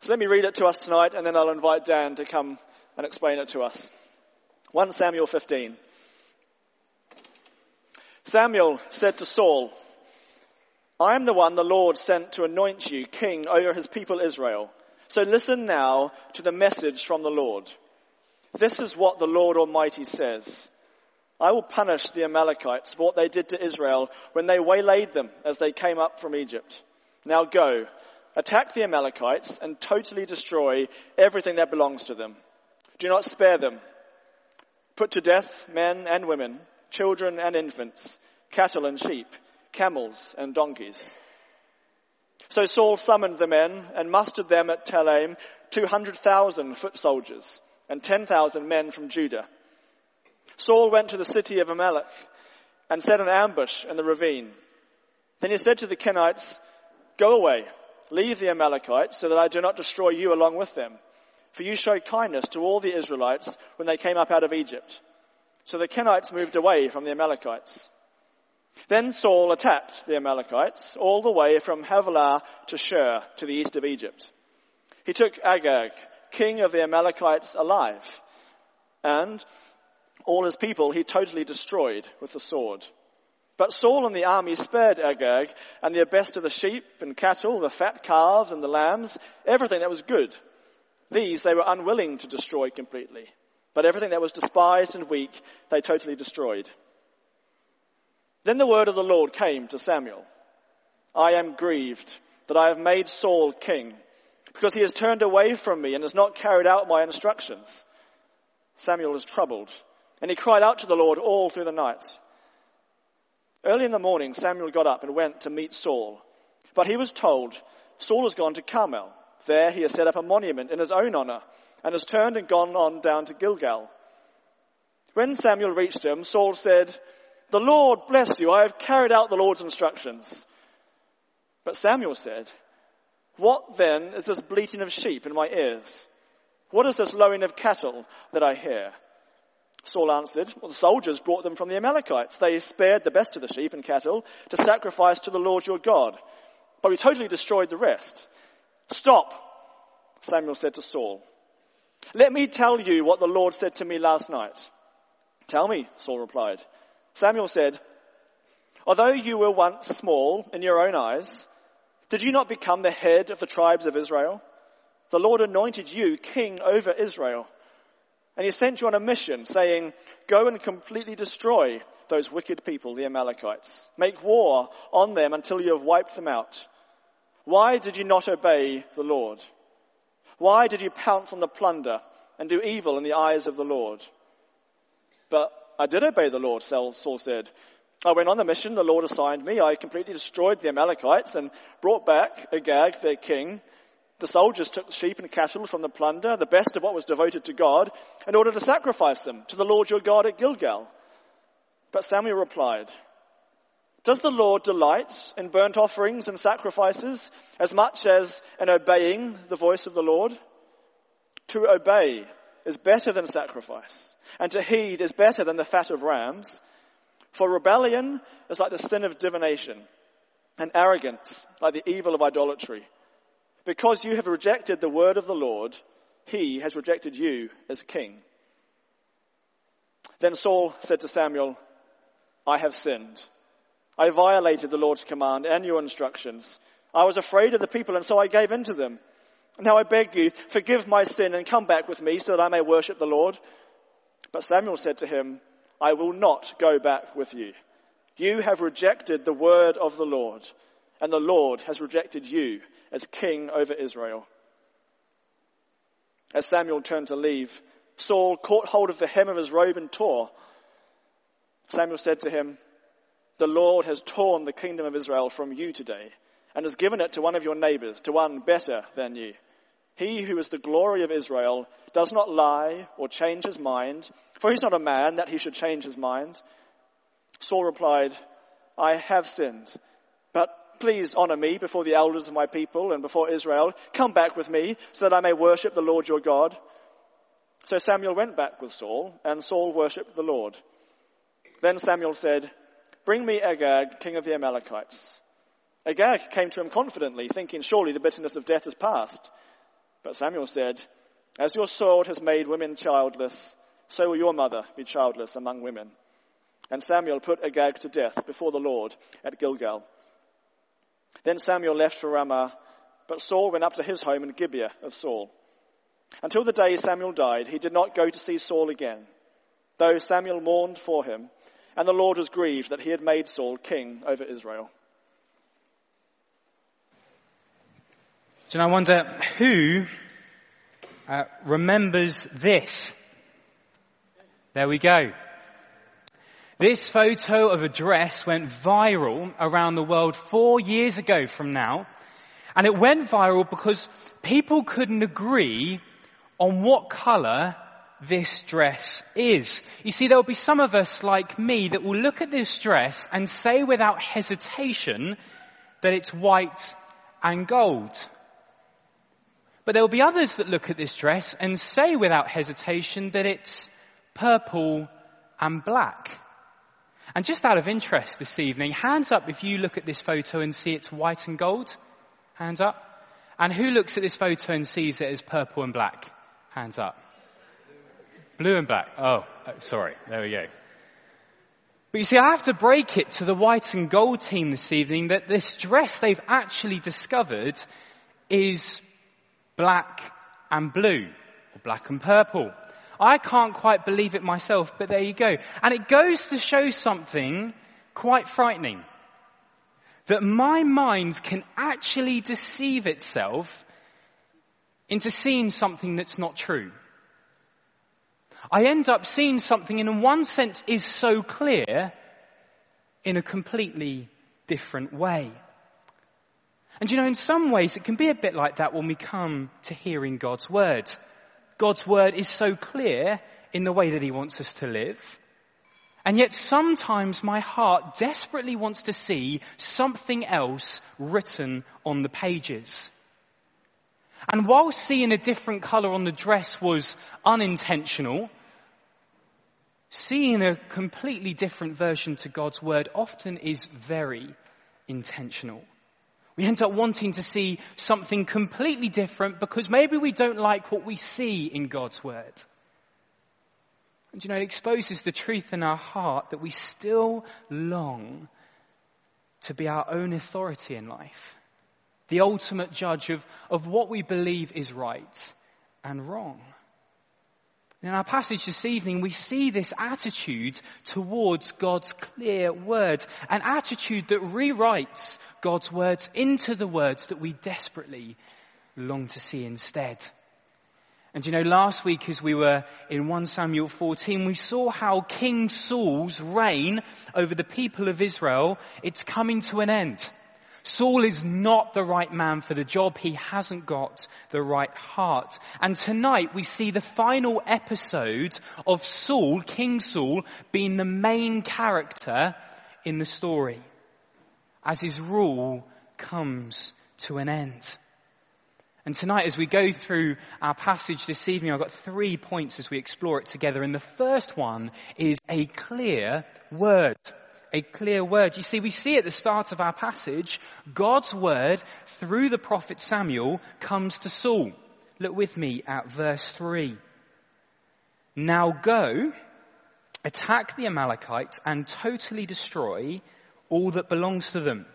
So let me read it to us tonight and then I'll invite Dan to come and explain it to us. 1 Samuel 15. Samuel said to Saul, I am the one the Lord sent to anoint you king over his people Israel. So listen now to the message from the Lord. This is what the Lord Almighty says. I will punish the Amalekites for what they did to Israel when they waylaid them as they came up from Egypt. Now go, attack the Amalekites and totally destroy everything that belongs to them. Do not spare them. Put to death men and women, children and infants, cattle and sheep, camels and donkeys. So Saul summoned the men and mustered them at Telaim, 200,000 foot soldiers and 10,000 men from Judah. Saul went to the city of Amalek and set an ambush in the ravine. Then he said to the Kenites, go away, leave the Amalekites so that I do not destroy you along with them. For you showed kindness to all the Israelites when they came up out of Egypt. So the Kenites moved away from the Amalekites. Then Saul attacked the Amalekites all the way from Havilah to Shur to the east of Egypt. He took Agag, king of the Amalekites, alive, and all his people he totally destroyed with the sword. But Saul and the army spared Agag and the best of the sheep and cattle, the fat calves and the lambs, everything that was good. These they were unwilling to destroy completely. But everything that was despised and weak, they totally destroyed. Then the word of the Lord came to Samuel. I am grieved that I have made Saul king because he has turned away from me and has not carried out my instructions. Samuel was troubled and he cried out to the Lord all through the night. Early in the morning, Samuel got up and went to meet Saul. But he was told, Saul has gone to Carmel. There he has set up a monument in his own honor and has turned and gone on down to Gilgal. When Samuel reached him, Saul said, The Lord bless you. I have carried out the Lord's instructions. But Samuel said, What then is this bleating of sheep in my ears? What is this lowing of cattle that I hear? Saul answered, well, the soldiers brought them from the Amalekites. They spared the best of the sheep and cattle to sacrifice to the Lord your God. But we totally destroyed the rest. Stop, Samuel said to Saul. Let me tell you what the Lord said to me last night. Tell me, Saul replied. Samuel said, although you were once small in your own eyes, did you not become the head of the tribes of Israel? The Lord anointed you king over Israel. And he sent you on a mission saying, go and completely destroy those wicked people, the Amalekites. Make war on them until you have wiped them out. Why did you not obey the Lord? Why did you pounce on the plunder and do evil in the eyes of the Lord? But I did obey the Lord, Saul said. I went on the mission the Lord assigned me. I completely destroyed the Amalekites and brought back Agag, their king, the soldiers took sheep and cattle from the plunder, the best of what was devoted to God, in order to sacrifice them to the Lord your God at Gilgal. But Samuel replied, Does the Lord delight in burnt offerings and sacrifices as much as in obeying the voice of the Lord? To obey is better than sacrifice, and to heed is better than the fat of rams. For rebellion is like the sin of divination, and arrogance like the evil of idolatry. Because you have rejected the word of the Lord, he has rejected you as king. Then Saul said to Samuel, I have sinned. I violated the Lord's command and your instructions. I was afraid of the people and so I gave in to them. Now I beg you, forgive my sin and come back with me so that I may worship the Lord. But Samuel said to him, I will not go back with you. You have rejected the word of the Lord and the Lord has rejected you as king over Israel. As Samuel turned to leave, Saul caught hold of the hem of his robe and tore. Samuel said to him, The Lord has torn the kingdom of Israel from you today and has given it to one of your neighbors, to one better than you. He who is the glory of Israel does not lie or change his mind, for he's not a man that he should change his mind. Saul replied, I have sinned, but please honor me before the elders of my people and before Israel. Come back with me so that I may worship the Lord your God. So Samuel went back with Saul and Saul worshipped the Lord. Then Samuel said, bring me Agag, king of the Amalekites. Agag came to him confidently, thinking surely the bitterness of death is past. But Samuel said, As your sword has made women childless, so will your mother be childless among women. And Samuel put Agag to death before the Lord at Gilgal. Then Samuel left for Ramah, but Saul went up to his home in Gibeah of Saul. Until the day Samuel died, he did not go to see Saul again, though Samuel mourned for him, and the Lord was grieved that he had made Saul king over Israel. Do I wonder who uh, remembers this? There we go. This photo of a dress went viral around the world four years ago from now. And it went viral because people couldn't agree on what colour this dress is. You see, there will be some of us like me that will look at this dress and say without hesitation that it's white and gold. But there will be others that look at this dress and say without hesitation that it's purple and black. And just out of interest this evening, hands up if you look at this photo and see it's white and gold. Hands up. And who looks at this photo and sees it as purple and black? Hands up. Blue and black. Oh, oh sorry. There we go. But you see, I have to break it to the white and gold team this evening that this dress they've actually discovered is black and blue, or black and purple. I can't quite believe it myself, but there you go. And it goes to show something quite frightening. That my mind can actually deceive itself into seeing something that's not true. I end up seeing something in one sense is so clear in a completely different way. And you know, in some ways it can be a bit like that when we come to hearing God's word. God's word is so clear in the way that he wants us to live. And yet sometimes my heart desperately wants to see something else written on the pages. And while seeing a different color on the dress was unintentional, seeing a completely different version to God's word often is very intentional. We end up wanting to see something completely different because maybe we don't like what we see in God's Word. And you know, it exposes the truth in our heart that we still long to be our own authority in life. The ultimate judge of, of what we believe is right and wrong. In our passage this evening, we see this attitude towards God's clear word, an attitude that rewrites God's words into the words that we desperately long to see instead. And you know, last week as we were in 1 Samuel 14, we saw how King Saul's reign over the people of Israel, it's coming to an end. Saul is not the right man for the job. He hasn't got the right heart. And tonight we see the final episode of Saul, King Saul, being the main character in the story as his rule comes to an end. And tonight, as we go through our passage this evening, I've got three points as we explore it together. And the first one is a clear word a clear word. You see, we see at the start of our passage, God's word through the prophet Samuel comes to Saul. Look with me at verse 3. Now go, attack the Amalekites and totally destroy all that belongs to them.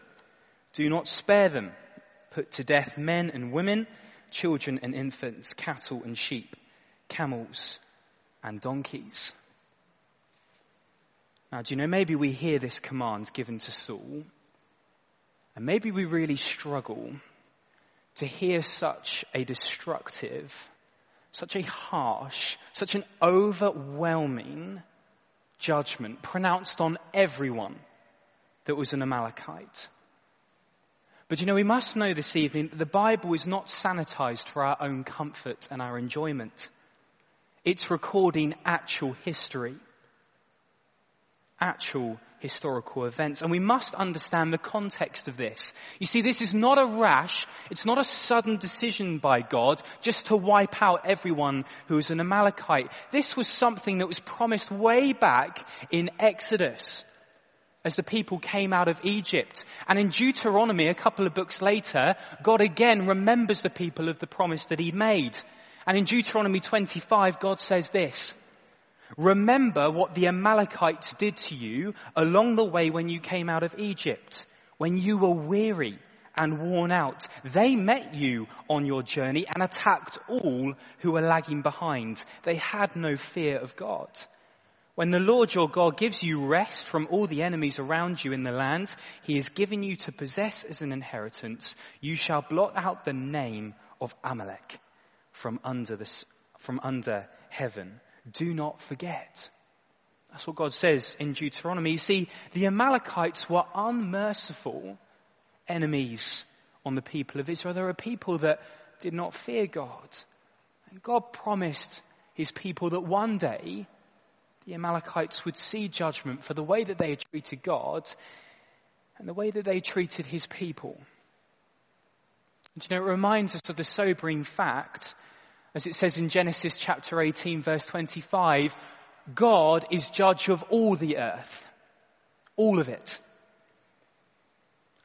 Do not spare them. Put to death men and women, children and infants, cattle and sheep, camels and donkeys. Now, do you know, maybe we hear this command given to Saul, and maybe we really struggle to hear such a destructive, such a harsh, such an overwhelming judgment pronounced on everyone that was an Amalekite. But you know, we must know this evening that the Bible is not sanitized for our own comfort and our enjoyment. It's recording actual history actual historical events. And we must understand the context of this. You see, this is not a rash, it's not a sudden decision by God just to wipe out everyone who is an Amalekite. This was something that was promised way back in Exodus. as the people came out of Egypt. And in Deuteronomy, a couple of books later, God again remembers the people of the promise that he made. And in Deuteronomy 25, God says this, Remember what the Amalekites did to you along the way when you came out of Egypt, when you were weary and worn out. They met you on your journey and attacked all who were lagging behind. They had no fear of God. When the Lord your God gives you rest from all the enemies around you in the land he has given you to possess as an inheritance, you shall blot out the name of Amalek from under the, from under heaven. Do not forget. That's what God says in Deuteronomy. You see, the Amalekites were unmerciful enemies on the people of Israel. There are people that did not fear God. And God promised his people that one day the Amalekites would see judgment for the way that they had treated God and the way that they treated his people. And you know, it reminds us of the sobering fact, as it says in Genesis chapter 18 verse 25, God is judge of all the earth. All of it.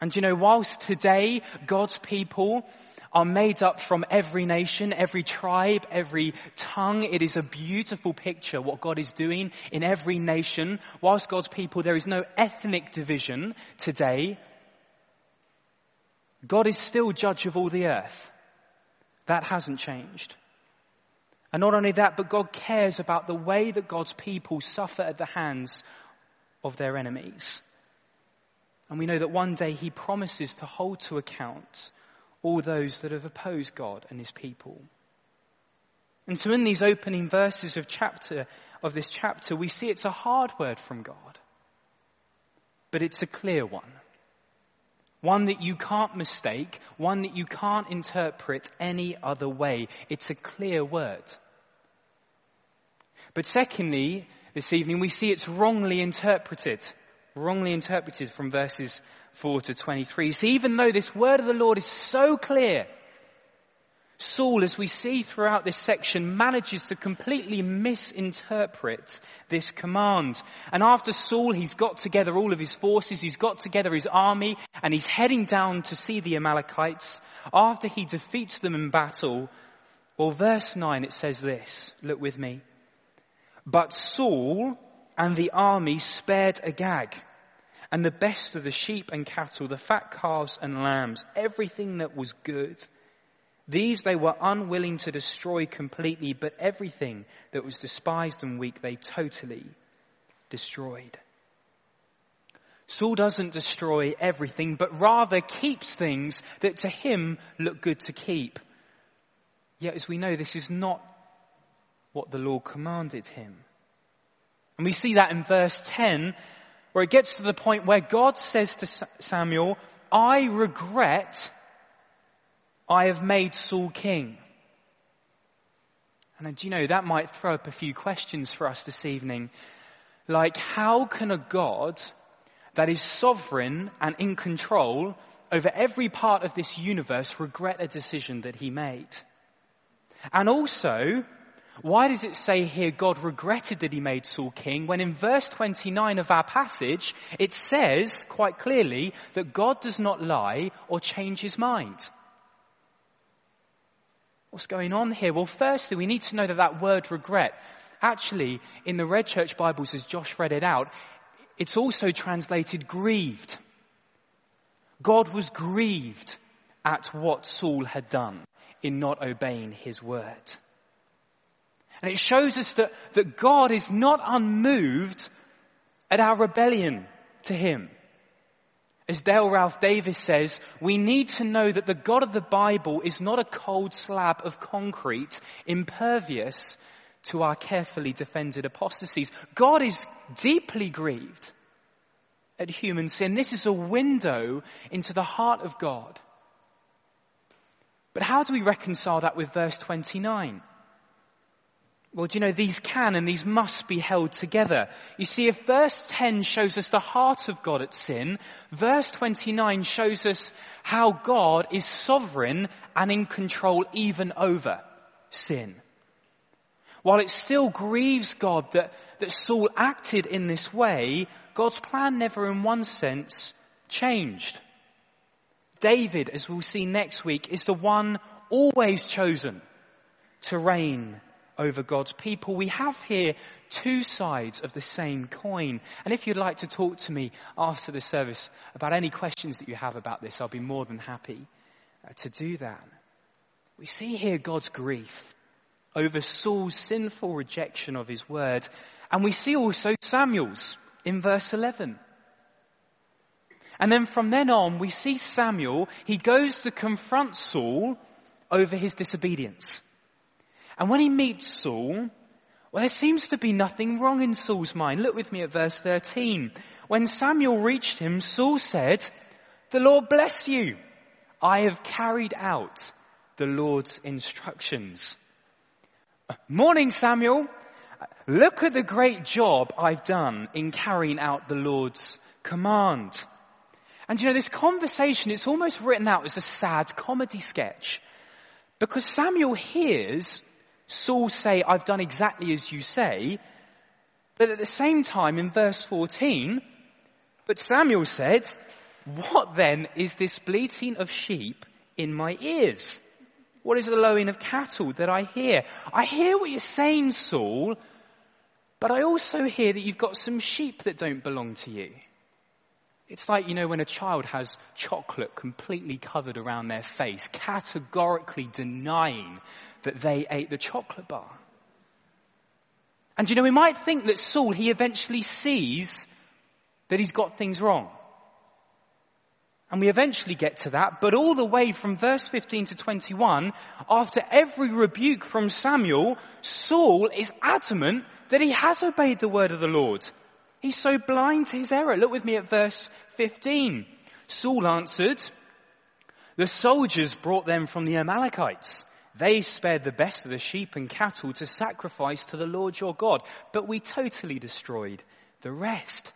And you know, whilst today God's people are made up from every nation, every tribe, every tongue. It is a beautiful picture what God is doing in every nation. Whilst God's people, there is no ethnic division today. God is still judge of all the earth. That hasn't changed. And not only that, but God cares about the way that God's people suffer at the hands of their enemies. And we know that one day He promises to hold to account all those that have opposed God and his people. And so in these opening verses of chapter, of this chapter, we see it's a hard word from God. But it's a clear one. One that you can't mistake, one that you can't interpret any other way. It's a clear word. But secondly, this evening we see it's wrongly interpreted. Wrongly interpreted from verses 4 to 23. So even though this word of the Lord is so clear, Saul, as we see throughout this section, manages to completely misinterpret this command. And after Saul, he's got together all of his forces, he's got together his army, and he's heading down to see the Amalekites. After he defeats them in battle, well, verse 9, it says this. Look with me. But Saul and the army spared Agag and the best of the sheep and cattle, the fat calves and lambs, everything that was good. These they were unwilling to destroy completely, but everything that was despised and weak they totally destroyed. Saul doesn't destroy everything, but rather keeps things that to him look good to keep. Yet as we know, this is not what the Lord commanded him. And we see that in verse 10 where it gets to the point where God says to Samuel, I regret I have made Saul king. And do you know, that might throw up a few questions for us this evening. Like, how can a God that is sovereign and in control over every part of this universe regret a decision that he made? And also, why does it say here God regretted that he made Saul king when in verse 29 of our passage it says quite clearly that God does not lie or change his mind? What's going on here? Well, firstly, we need to know that that word regret, actually, in the Red Church Bibles, as Josh read it out, it's also translated grieved. God was grieved at what Saul had done in not obeying his word. And it shows us that, that God is not unmoved at our rebellion to Him. As Dale Ralph Davis says, we need to know that the God of the Bible is not a cold slab of concrete impervious to our carefully defended apostasies. God is deeply grieved at human sin. This is a window into the heart of God. But how do we reconcile that with verse 29? Well, do you know, these can and these must be held together. You see, if verse 10 shows us the heart of God at sin, verse 29 shows us how God is sovereign and in control even over sin. While it still grieves God that, that Saul acted in this way, God's plan never in one sense changed. David, as we'll see next week, is the one always chosen to reign over God's people. We have here two sides of the same coin. And if you'd like to talk to me after the service about any questions that you have about this, I'll be more than happy uh, to do that. We see here God's grief over Saul's sinful rejection of his word. And we see also Samuel's in verse 11. And then from then on, we see Samuel, he goes to confront Saul over his disobedience. And when he meets Saul, well, there seems to be nothing wrong in Saul's mind. Look with me at verse 13. When Samuel reached him, Saul said, the Lord bless you. I have carried out the Lord's instructions. Uh, morning, Samuel. Uh, look at the great job I've done in carrying out the Lord's command. And you know, this conversation, it's almost written out as a sad comedy sketch. Because Samuel hears Saul say, I've done exactly as you say. But at the same time, in verse 14, but Samuel said, what then is this bleating of sheep in my ears? What is the lowing of cattle that I hear? I hear what you're saying, Saul, but I also hear that you've got some sheep that don't belong to you. It's like, you know, when a child has chocolate completely covered around their face, categorically denying that they ate the chocolate bar. And you know, we might think that Saul, he eventually sees that he's got things wrong. And we eventually get to that, but all the way from verse 15 to 21, after every rebuke from Samuel, Saul is adamant that he has obeyed the word of the Lord. He's so blind to his error. Look with me at verse 15. Saul answered, the soldiers brought them from the Amalekites. They spared the best of the sheep and cattle to sacrifice to the Lord your God, but we totally destroyed the rest.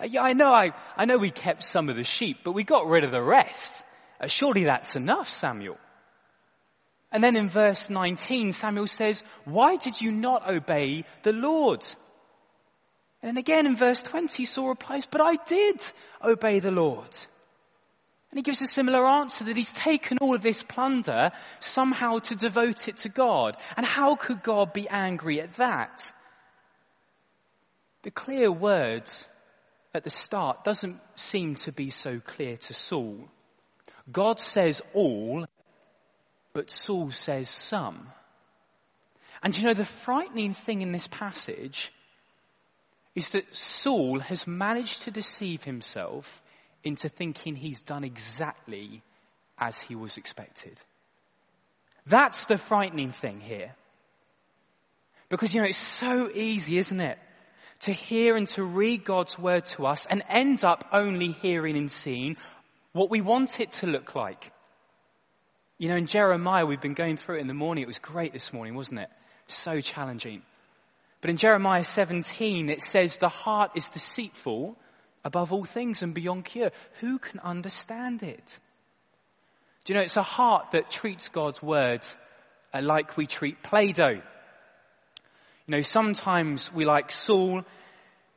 Uh, yeah, I know, I, I know we kept some of the sheep, but we got rid of the rest. Uh, surely that's enough, Samuel. And then in verse 19, Samuel says, why did you not obey the Lord? And then again in verse 20, Saul replies, but I did obey the Lord. And he gives a similar answer that he's taken all of this plunder somehow to devote it to God. And how could God be angry at that? The clear words at the start doesn't seem to be so clear to Saul. God says all, but Saul says some. And you know, the frightening thing in this passage is that Saul has managed to deceive himself into thinking he's done exactly as he was expected. That's the frightening thing here. Because, you know, it's so easy, isn't it? To hear and to read God's word to us and end up only hearing and seeing what we want it to look like. You know, in Jeremiah, we've been going through it in the morning. It was great this morning, wasn't it? So challenging. But in Jeremiah 17, it says the heart is deceitful above all things and beyond cure. Who can understand it? Do you know, it's a heart that treats God's words like we treat Play-Doh. You know, sometimes we like Saul.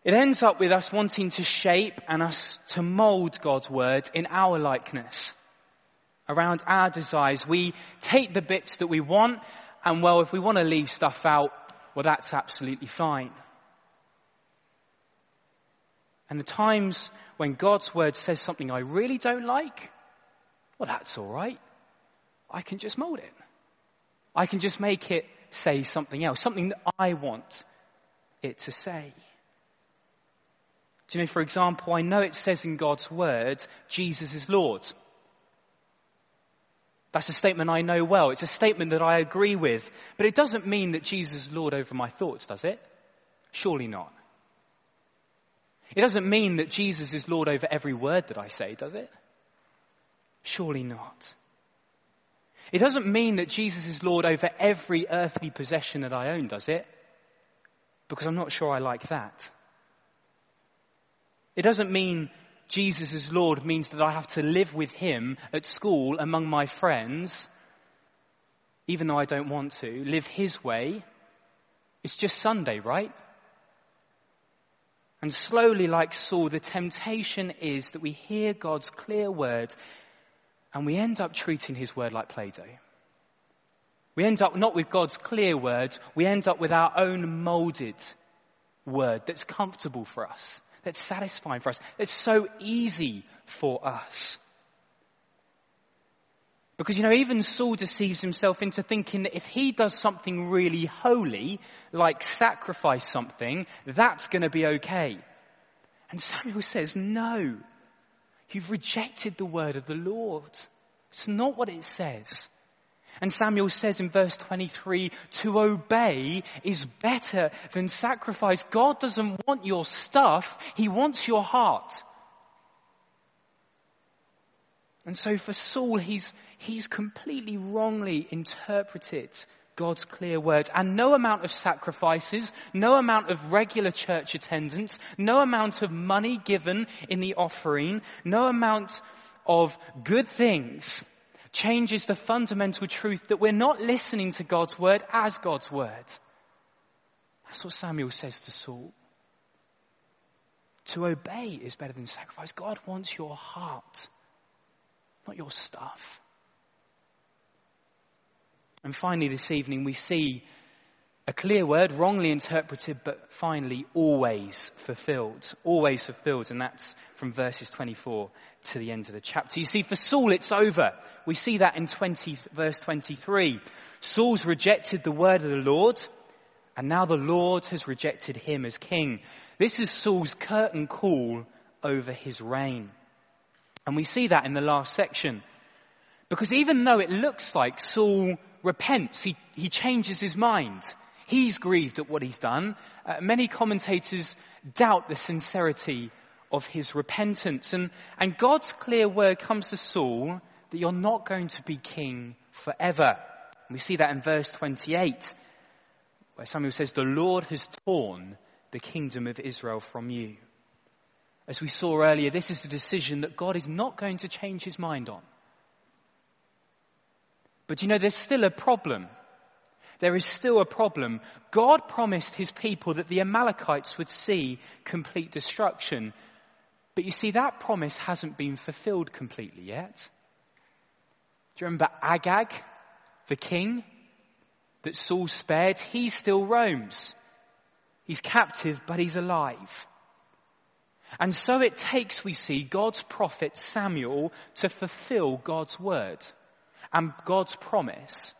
It ends up with us wanting to shape and us to mold God's words in our likeness. Around our desires. We take the bits that we want and well, if we want to leave stuff out, well, that's absolutely fine. And the times when God's word says something I really don't like, well, that's all right. I can just mold it. I can just make it say something else, something that I want it to say. Do you know, for example, I know it says in God's word, Jesus is Lord. That's a statement I know well. It's a statement that I agree with. But it doesn't mean that Jesus is Lord over my thoughts, does it? Surely not. It doesn't mean that Jesus is Lord over every word that I say, does it? Surely not. It doesn't mean that Jesus is Lord over every earthly possession that I own, does it? Because I'm not sure I like that. It doesn't mean Jesus is Lord means that I have to live with Him at school among my friends, even though I don't want to, live His way. It's just Sunday, right? And slowly, like Saul, the temptation is that we hear God's clear word and we end up treating his word like Play Doh. We end up not with God's clear word, we end up with our own molded word that's comfortable for us, that's satisfying for us, It's so easy for us. Because, you know, even Saul deceives himself into thinking that if he does something really holy, like sacrifice something, that's going to be okay. And Samuel says, no, you've rejected the word of the Lord. It's not what it says. And Samuel says in verse 23, to obey is better than sacrifice. God doesn't want your stuff, He wants your heart. And so for Saul, he's, he's completely wrongly interpreted God's clear words. And no amount of sacrifices, no amount of regular church attendance, no amount of money given in the offering, no amount of good things changes the fundamental truth that we're not listening to God's word as God's word. That's what Samuel says to Saul. To obey is better than sacrifice. God wants your heart not your stuff. And finally, this evening, we see a clear word, wrongly interpreted, but finally always fulfilled. Always fulfilled, and that's from verses 24 to the end of the chapter. You see, for Saul, it's over. We see that in 20, verse 23. Saul's rejected the word of the Lord, and now the Lord has rejected him as king. This is Saul's curtain call over his reign. And we see that in the last section. Because even though it looks like Saul repents, he, he changes his mind. He's grieved at what he's done. Uh, many commentators doubt the sincerity of his repentance. And, and God's clear word comes to Saul that you're not going to be king forever. we see that in verse 28, where Samuel says, The Lord has torn the kingdom of Israel from you. As we saw earlier, this is a decision that God is not going to change his mind on. But you know, there's still a problem. There is still a problem. God promised his people that the Amalekites would see complete destruction. But you see, that promise hasn't been fulfilled completely yet. Do you remember Agag, the king that Saul spared? He still roams. He's captive, but he's alive. And so it takes, we see, God's prophet Samuel to fulfill God's word and God's promise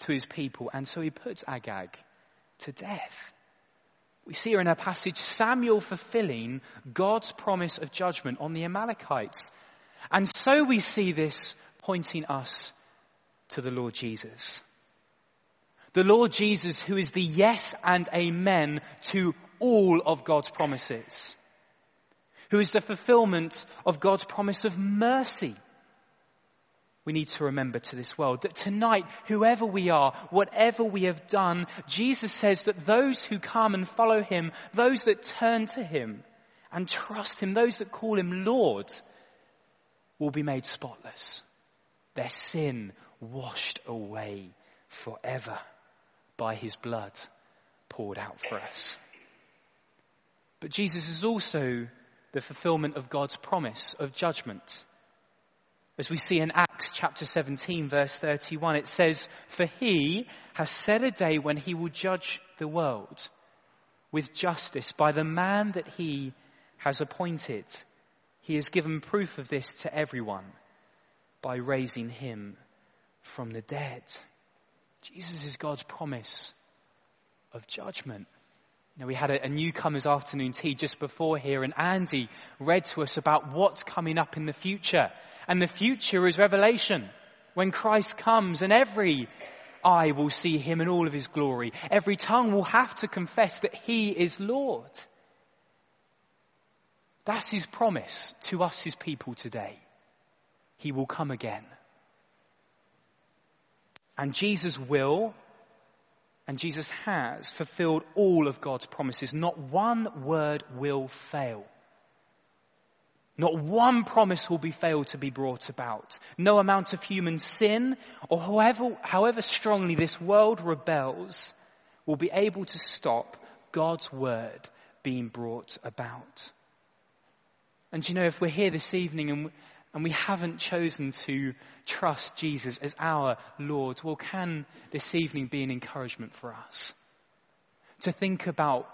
to his people. And so he puts Agag to death. We see here in our passage Samuel fulfilling God's promise of judgment on the Amalekites. And so we see this pointing us to the Lord Jesus. The Lord Jesus who is the yes and amen to all of God's promises who is the fulfillment of God's promise of mercy. We need to remember to this world that tonight, whoever we are, whatever we have done, Jesus says that those who come and follow him, those that turn to him and trust him, those that call him Lord, will be made spotless. Their sin washed away forever by his blood poured out for us. But Jesus is also the fulfillment of God's promise of judgment. As we see in Acts chapter 17 verse 31, it says, For he has set a day when he will judge the world with justice by the man that he has appointed. He has given proof of this to everyone by raising him from the dead. Jesus is God's promise of judgment. Now, we had a, newcomer's afternoon tea just before here, and Andy read to us about what's coming up in the future. And the future is Revelation, when Christ comes and every eye will see him in all of his glory. Every tongue will have to confess that he is Lord. That's his promise to us, his people today. He will come again. And Jesus will and Jesus has fulfilled all of God's promises. Not one word will fail. Not one promise will be failed to be brought about. No amount of human sin or however, however strongly this world rebels will be able to stop God's word being brought about. And you know, if we're here this evening and, and we haven't chosen to trust Jesus as our Lord, well, can this evening be an encouragement for us? To think about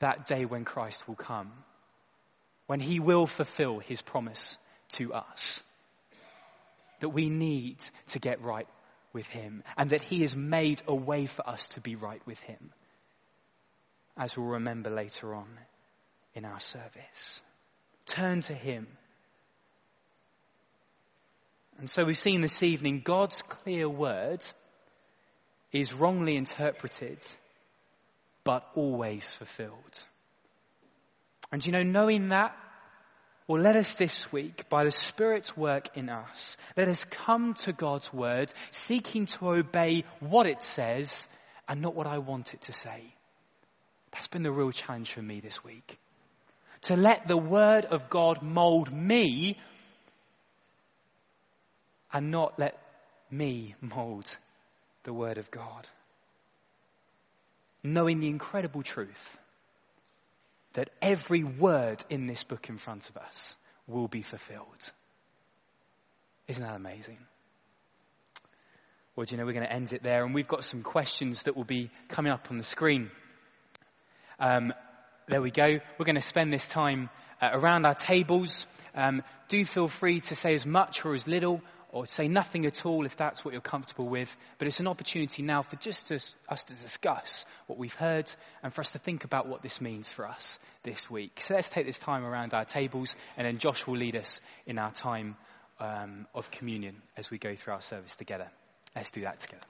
that day when Christ will come, when he will fulfill his promise to us. That we need to get right with him and that he has made a way for us to be right with him. As we'll remember later on in our service. Turn to him. And so we've seen this evening God's clear word is wrongly interpreted, but always fulfilled. And you know, knowing that, well, let us this week, by the Spirit's work in us, let us come to God's word, seeking to obey what it says and not what I want it to say. That's been the real challenge for me this week to let the Word of God mold me and not let me mold the Word of God. Knowing the incredible truth that every word in this book in front of us will be fulfilled. Isn't that amazing? Well, do you know, we're going to end it there, and we've got some questions that will be coming up on the screen. Um, there we go. We're going to spend this time uh, around our tables. Um, do feel free to say as much or as little or say nothing at all if that's what you're comfortable with. But it's an opportunity now for just to, us to discuss what we've heard and for us to think about what this means for us this week. So let's take this time around our tables and then Josh will lead us in our time um, of communion as we go through our service together. Let's do that together.